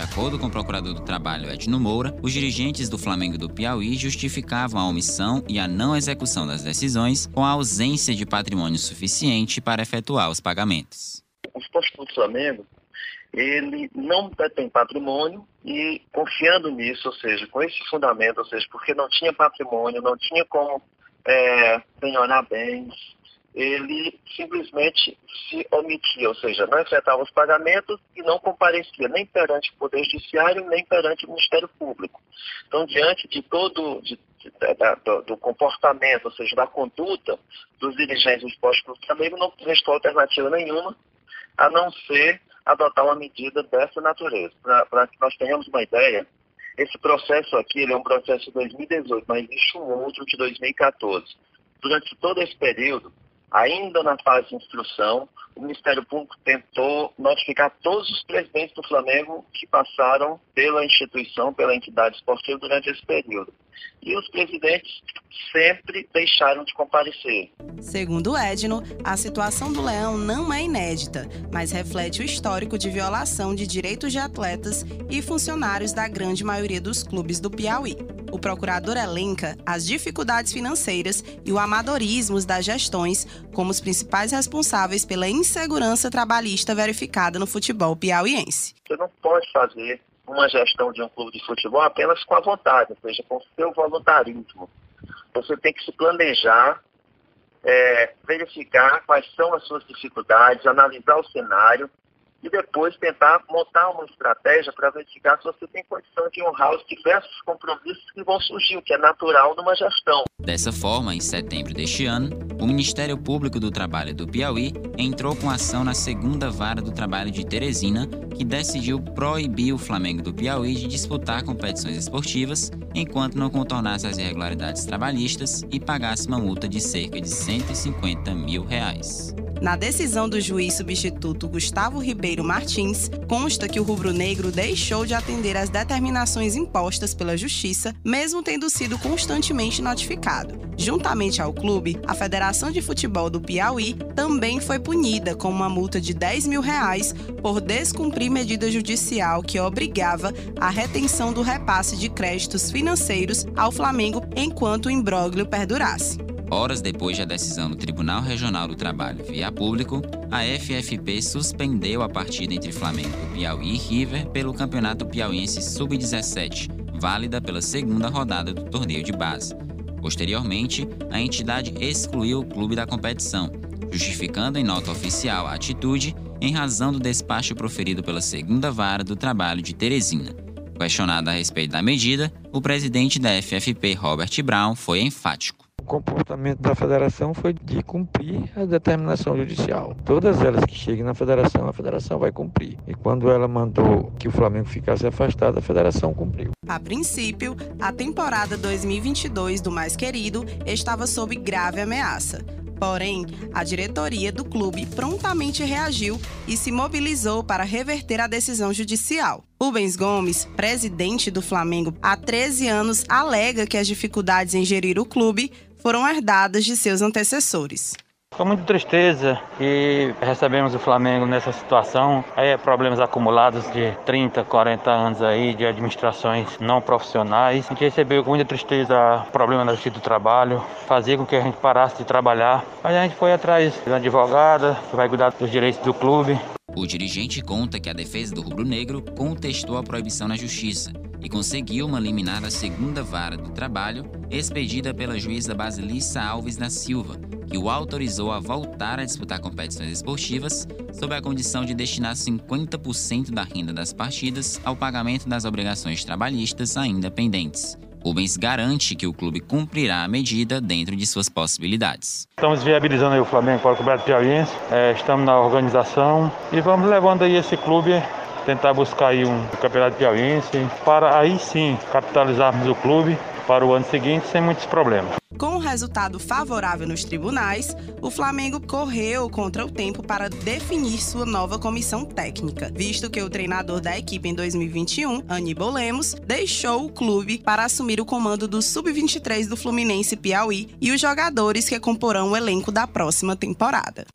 acordo com o procurador do trabalho Edno Moura, os dirigentes do Flamengo do Piauí justificavam a omissão e a não execução das decisões com a ausência de patrimônio suficiente para efetuar os pagamentos. O Esporte do Flamengo ele não tem patrimônio e confiando nisso, ou seja, com esse fundamento, ou seja, porque não tinha patrimônio, não tinha como é, penhorar bens, ele simplesmente se omitia, ou seja, não efetuava os pagamentos e não comparecia nem perante o Poder Judiciário, nem perante o Ministério Público. Então, diante de todo de, de, da, do, do, comportamento, ou seja, da conduta dos dirigentes do esporte do Flamengo, não restou alternativa nenhuma a não ser adotar uma medida dessa natureza. Para que nós tenhamos uma ideia, esse processo aqui é um processo de 2018, mas existe um outro de 2014. Durante todo esse período, ainda na fase de instrução, o Ministério Público tentou notificar todos os presidentes do Flamengo que passaram pela instituição, pela entidade esportiva durante esse período. E os presidentes sempre deixaram de comparecer. Segundo Edno, a situação do Leão não é inédita, mas reflete o histórico de violação de direitos de atletas e funcionários da grande maioria dos clubes do Piauí. O procurador elenca as dificuldades financeiras e o amadorismo das gestões como os principais responsáveis pela insegurança trabalhista verificada no futebol piauiense. Você não pode fazer uma gestão de um clube de futebol apenas com a vontade, ou seja, com o seu voluntarismo. Você tem que se planejar, é, verificar quais são as suas dificuldades, analisar o cenário e depois tentar montar uma estratégia para verificar se você tem condição de honrar os diversos compromissos que vão surgir, o que é natural numa gestão. Dessa forma, em setembro deste ano, o Ministério Público do Trabalho do Piauí entrou com ação na segunda vara do trabalho de Teresina, que decidiu proibir o Flamengo do Piauí de disputar competições esportivas enquanto não contornasse as irregularidades trabalhistas e pagasse uma multa de cerca de 150 mil reais. Na decisão do juiz substituto Gustavo Ribeiro Martins, consta que o rubro-negro deixou de atender às determinações impostas pela Justiça, mesmo tendo sido constantemente notificado. Juntamente ao clube, a Federação de Futebol do Piauí também foi punida com uma multa de 10 mil reais por descumprir medida judicial que obrigava a retenção do repasse de créditos financeiros ao Flamengo enquanto o imbróglio perdurasse. Horas depois da decisão do Tribunal Regional do Trabalho via público, a FFP suspendeu a partida entre Flamengo Piauí e River pelo Campeonato Piauiense Sub-17, válida pela segunda rodada do torneio de base. Posteriormente, a entidade excluiu o clube da competição, justificando em nota oficial a atitude em razão do despacho proferido pela segunda vara do trabalho de Teresina. Questionado a respeito da medida, o presidente da FFP, Robert Brown, foi enfático comportamento da federação foi de cumprir a determinação judicial. Todas elas que cheguem na federação, a federação vai cumprir. E quando ela mandou que o Flamengo ficasse afastado, a federação cumpriu. A princípio, a temporada 2022 do Mais Querido estava sob grave ameaça. Porém, a diretoria do clube prontamente reagiu e se mobilizou para reverter a decisão judicial. Rubens Gomes, presidente do Flamengo há 13 anos, alega que as dificuldades em gerir o clube foram herdadas de seus antecessores. Com muita tristeza que recebemos o Flamengo nessa situação. Aí é problemas acumulados de 30, 40 anos aí de administrações não profissionais. A gente recebeu com muita tristeza o problema da justiça do trabalho, fazia com que a gente parasse de trabalhar. Mas a gente foi atrás de uma advogada que vai cuidar dos direitos do clube. O dirigente conta que a defesa do rubro-negro contestou a proibição na justiça e conseguiu uma liminar da segunda vara do trabalho, expedida pela juíza Basilissa Alves da Silva, que o autorizou a voltar a disputar competições esportivas, sob a condição de destinar 50% da renda das partidas ao pagamento das obrigações trabalhistas ainda pendentes. Rubens garante que o clube cumprirá a medida dentro de suas possibilidades. Estamos viabilizando o Flamengo para o Campeonato Piauiense, é, estamos na organização e vamos levando aí esse clube tentar buscar aí um campeonato piauiense para aí sim capitalizarmos o clube para o ano seguinte sem muitos problemas. Com o um resultado favorável nos tribunais, o Flamengo correu contra o tempo para definir sua nova comissão técnica, visto que o treinador da equipe em 2021, Aníbal Lemos, deixou o clube para assumir o comando do Sub-23 do Fluminense Piauí e os jogadores que comporão o elenco da próxima temporada.